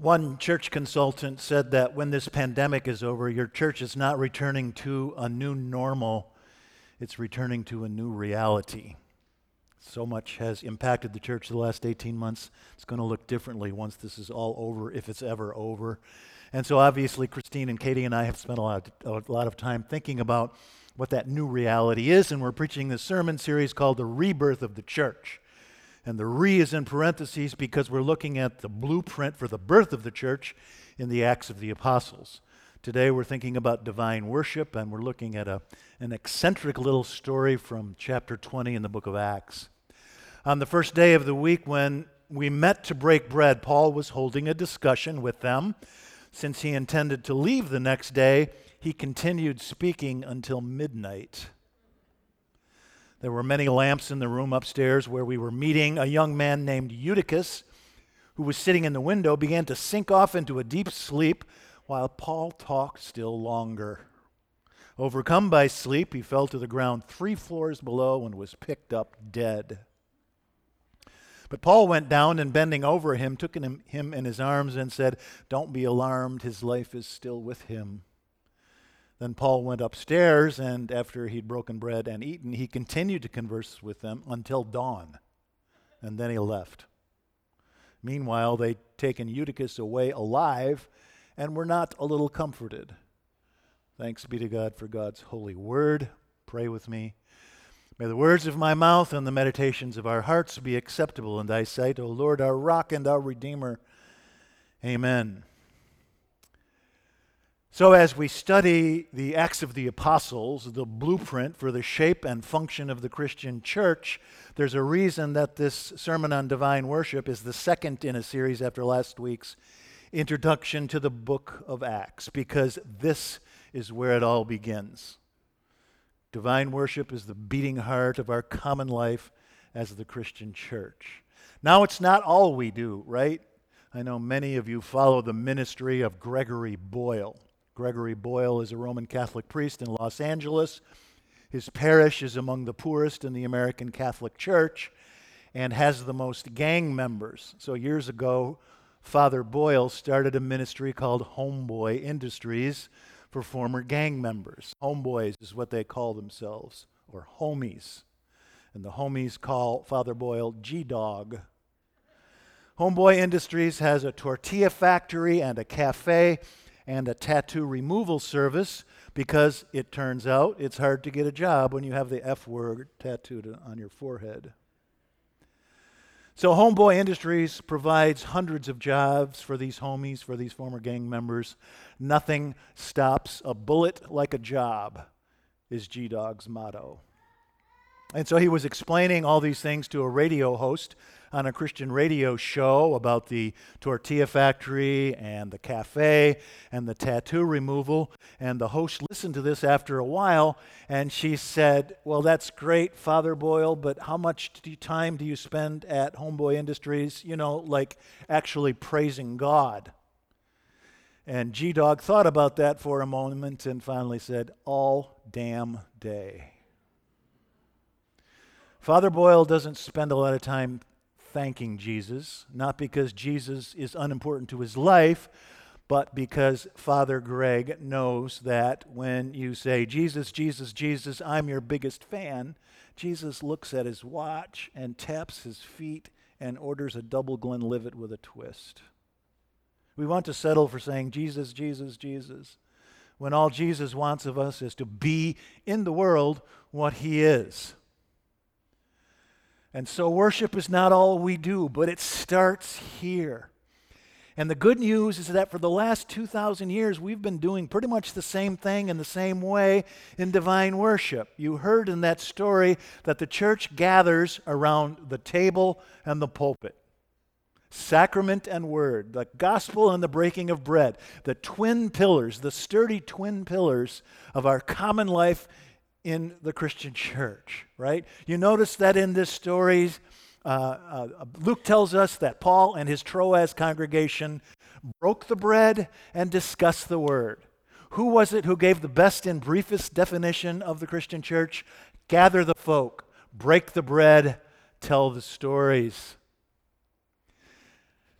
One church consultant said that when this pandemic is over, your church is not returning to a new normal, it's returning to a new reality. So much has impacted the church the last 18 months. It's going to look differently once this is all over, if it's ever over. And so, obviously, Christine and Katie and I have spent a lot, of, a lot of time thinking about what that new reality is, and we're preaching this sermon series called The Rebirth of the Church. And the re is in parentheses because we're looking at the blueprint for the birth of the church in the Acts of the Apostles. Today we're thinking about divine worship, and we're looking at a, an eccentric little story from chapter 20 in the book of Acts. On the first day of the week, when we met to break bread, Paul was holding a discussion with them. Since he intended to leave the next day, he continued speaking until midnight. There were many lamps in the room upstairs where we were meeting. A young man named Eutychus, who was sitting in the window, began to sink off into a deep sleep while Paul talked still longer. Overcome by sleep, he fell to the ground three floors below and was picked up dead. But Paul went down and bending over him, took him, him in his arms and said, Don't be alarmed, his life is still with him. Then Paul went upstairs, and after he'd broken bread and eaten, he continued to converse with them until dawn. And then he left. Meanwhile, they'd taken Eutychus away alive and were not a little comforted. Thanks be to God for God's holy word. Pray with me. May the words of my mouth and the meditations of our hearts be acceptable in thy sight, O Lord, our rock and our redeemer. Amen. So, as we study the Acts of the Apostles, the blueprint for the shape and function of the Christian church, there's a reason that this sermon on divine worship is the second in a series after last week's introduction to the book of Acts, because this is where it all begins. Divine worship is the beating heart of our common life as the Christian church. Now, it's not all we do, right? I know many of you follow the ministry of Gregory Boyle. Gregory Boyle is a Roman Catholic priest in Los Angeles. His parish is among the poorest in the American Catholic Church and has the most gang members. So, years ago, Father Boyle started a ministry called Homeboy Industries for former gang members. Homeboys is what they call themselves, or homies. And the homies call Father Boyle G Dog. Homeboy Industries has a tortilla factory and a cafe and a tattoo removal service because it turns out it's hard to get a job when you have the F word tattooed on your forehead. So, Homeboy Industries provides hundreds of jobs for these homies, for these former gang members. Nothing stops a bullet like a job, is G Dog's motto. And so he was explaining all these things to a radio host on a Christian radio show about the tortilla factory and the cafe and the tattoo removal. And the host listened to this after a while and she said, Well, that's great, Father Boyle, but how much time do you spend at Homeboy Industries, you know, like actually praising God? And G Dog thought about that for a moment and finally said, All damn day. Father Boyle doesn't spend a lot of time thanking Jesus, not because Jesus is unimportant to his life, but because Father Greg knows that when you say, Jesus, Jesus, Jesus, I'm your biggest fan, Jesus looks at his watch and taps his feet and orders a double Glenlivet with a twist. We want to settle for saying, Jesus, Jesus, Jesus, when all Jesus wants of us is to be in the world what he is. And so worship is not all we do, but it starts here. And the good news is that for the last 2,000 years, we've been doing pretty much the same thing in the same way in divine worship. You heard in that story that the church gathers around the table and the pulpit. Sacrament and word, the gospel and the breaking of bread, the twin pillars, the sturdy twin pillars of our common life in the Christian church, right? You notice that in this story, uh, uh, Luke tells us that Paul and his Troas congregation broke the bread and discussed the word. Who was it who gave the best and briefest definition of the Christian church? Gather the folk, break the bread, tell the stories.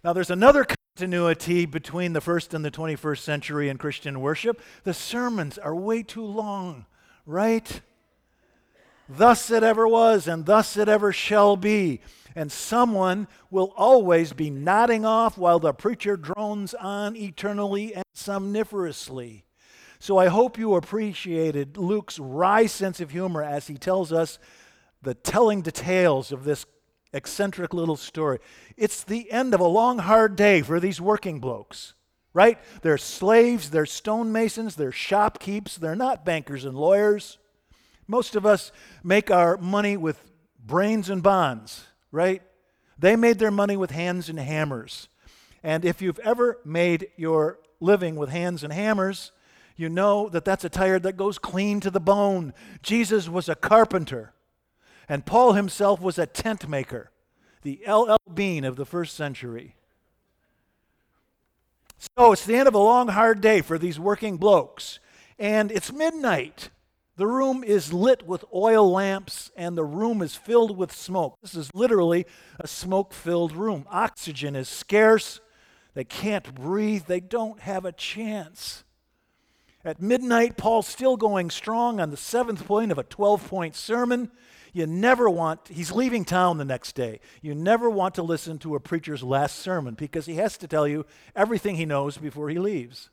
Now, there's another continuity between the first and the 21st century in Christian worship. The sermons are way too long, right? Thus it ever was, and thus it ever shall be. And someone will always be nodding off while the preacher drones on eternally and somniferously. So I hope you appreciated Luke's wry sense of humor as he tells us the telling details of this eccentric little story. It's the end of a long, hard day for these working blokes, right? They're slaves, they're stonemasons, they're shopkeepers, they're not bankers and lawyers. Most of us make our money with brains and bonds, right? They made their money with hands and hammers. And if you've ever made your living with hands and hammers, you know that that's a tire that goes clean to the bone. Jesus was a carpenter. And Paul himself was a tent maker, the L.L. Bean of the first century. So it's the end of a long, hard day for these working blokes. And it's midnight. The room is lit with oil lamps, and the room is filled with smoke. This is literally a smoke filled room. Oxygen is scarce. They can't breathe. They don't have a chance. At midnight, Paul's still going strong on the seventh point of a 12 point sermon. You never want, he's leaving town the next day. You never want to listen to a preacher's last sermon because he has to tell you everything he knows before he leaves.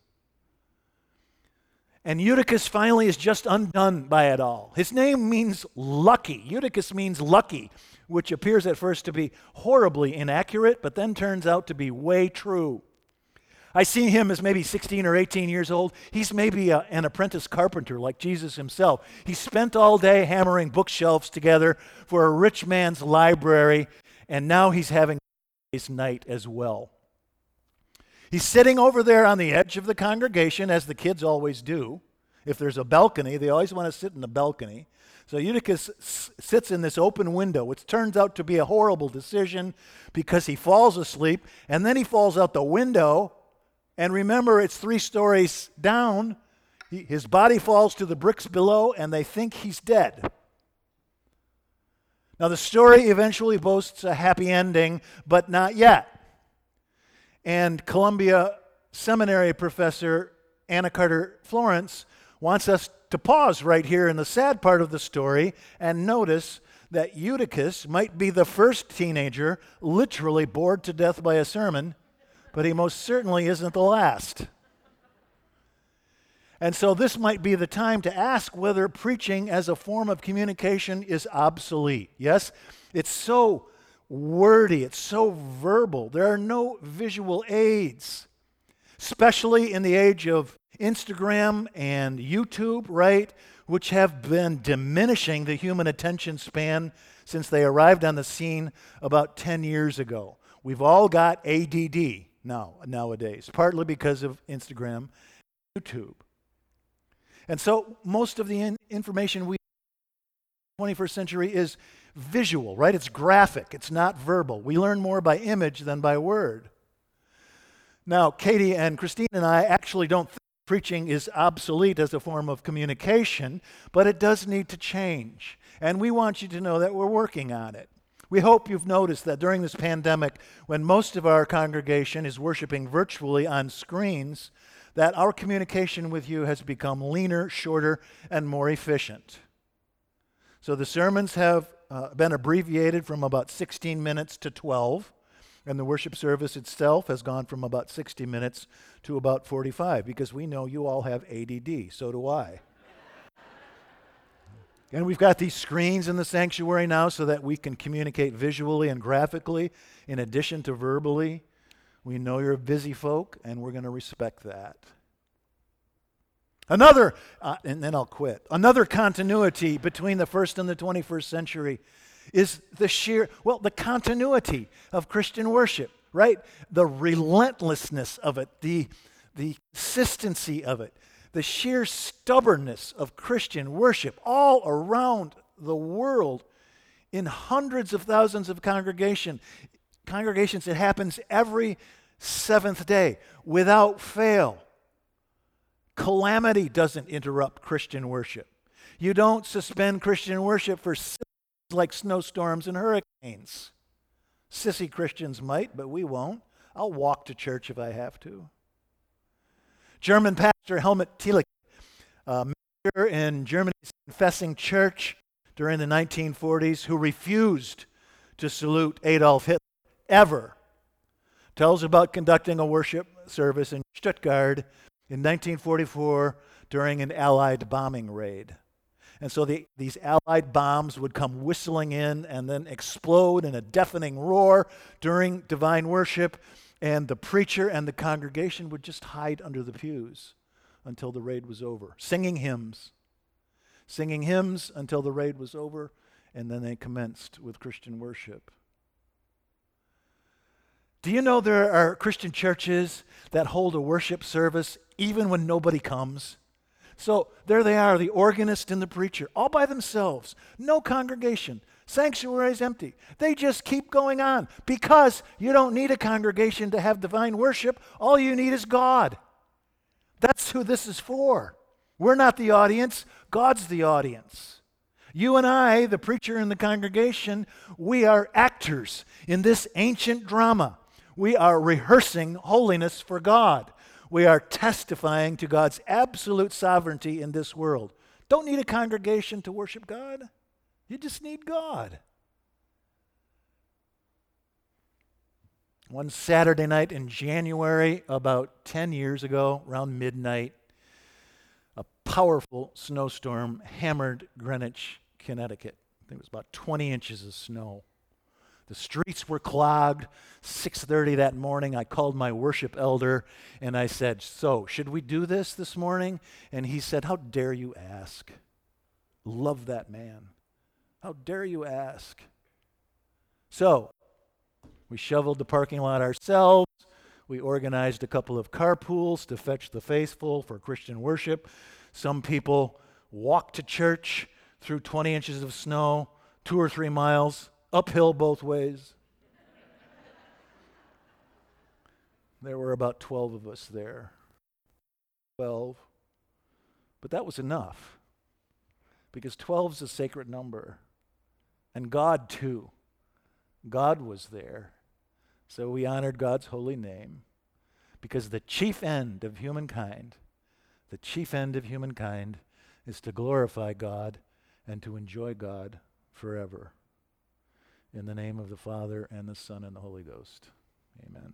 And Eutychus finally is just undone by it all. His name means lucky. Eutychus means lucky, which appears at first to be horribly inaccurate, but then turns out to be way true. I see him as maybe 16 or 18 years old. He's maybe a, an apprentice carpenter like Jesus himself. He spent all day hammering bookshelves together for a rich man's library, and now he's having his night as well. He's sitting over there on the edge of the congregation, as the kids always do. If there's a balcony, they always want to sit in the balcony. So Eutychus sits in this open window, which turns out to be a horrible decision because he falls asleep and then he falls out the window and remember, it's three stories down. He, his body falls to the bricks below, and they think he's dead. Now, the story eventually boasts a happy ending, but not yet. And Columbia Seminary professor Anna Carter Florence wants us to pause right here in the sad part of the story and notice that Eutychus might be the first teenager literally bored to death by a sermon but he most certainly isn't the last. And so, this might be the time to ask whether preaching as a form of communication is obsolete. Yes? It's so wordy, it's so verbal. There are no visual aids, especially in the age of Instagram and YouTube, right? Which have been diminishing the human attention span since they arrived on the scene about 10 years ago. We've all got ADD now nowadays, partly because of Instagram, YouTube. And so most of the in- information we 21st century is visual, right? It's graphic, it's not verbal. We learn more by image than by word. Now, Katie and Christine and I actually don't think preaching is obsolete as a form of communication, but it does need to change. And we want you to know that we're working on it. We hope you've noticed that during this pandemic, when most of our congregation is worshiping virtually on screens, that our communication with you has become leaner, shorter, and more efficient. So the sermons have uh, been abbreviated from about 16 minutes to 12, and the worship service itself has gone from about 60 minutes to about 45 because we know you all have ADD. So do I. And we've got these screens in the sanctuary now so that we can communicate visually and graphically in addition to verbally. We know you're busy folk, and we're going to respect that. Another, uh, and then I'll quit. Another continuity between the first and the 21st century is the sheer, well, the continuity of Christian worship, right? The relentlessness of it, the, the consistency of it the sheer stubbornness of Christian worship all around the world in hundreds of thousands of congregation, congregations. It happens every seventh day without fail. Calamity doesn't interrupt Christian worship. You don't suspend Christian worship for like snowstorms and hurricanes. Sissy Christians might, but we won't. I'll walk to church if I have to. German pastor Helmut Thielicke, a minister in Germany's confessing church during the 1940s, who refused to salute Adolf Hitler ever, tells about conducting a worship service in Stuttgart in 1944 during an Allied bombing raid. And so the, these Allied bombs would come whistling in and then explode in a deafening roar during divine worship. And the preacher and the congregation would just hide under the pews until the raid was over, singing hymns. Singing hymns until the raid was over, and then they commenced with Christian worship. Do you know there are Christian churches that hold a worship service even when nobody comes? So there they are, the organist and the preacher, all by themselves, no congregation. Sanctuary is empty. They just keep going on because you don't need a congregation to have divine worship. All you need is God. That's who this is for. We're not the audience, God's the audience. You and I, the preacher and the congregation, we are actors in this ancient drama. We are rehearsing holiness for God we are testifying to God's absolute sovereignty in this world. Don't need a congregation to worship God, you just need God. One Saturday night in January, about 10 years ago, around midnight, a powerful snowstorm hammered Greenwich, Connecticut. I think it was about 20 inches of snow. The streets were clogged. 6:30 that morning I called my worship elder and I said, "So, should we do this this morning?" And he said, "How dare you ask?" Love that man. How dare you ask? So, we shoveled the parking lot ourselves. We organized a couple of carpools to fetch the faithful for Christian worship. Some people walked to church through 20 inches of snow, two or three miles uphill both ways. there were about 12 of us there. 12. But that was enough. Because 12 is a sacred number. And God, too. God was there. So we honored God's holy name. Because the chief end of humankind, the chief end of humankind, is to glorify God and to enjoy God forever. In the name of the Father, and the Son, and the Holy Ghost. Amen.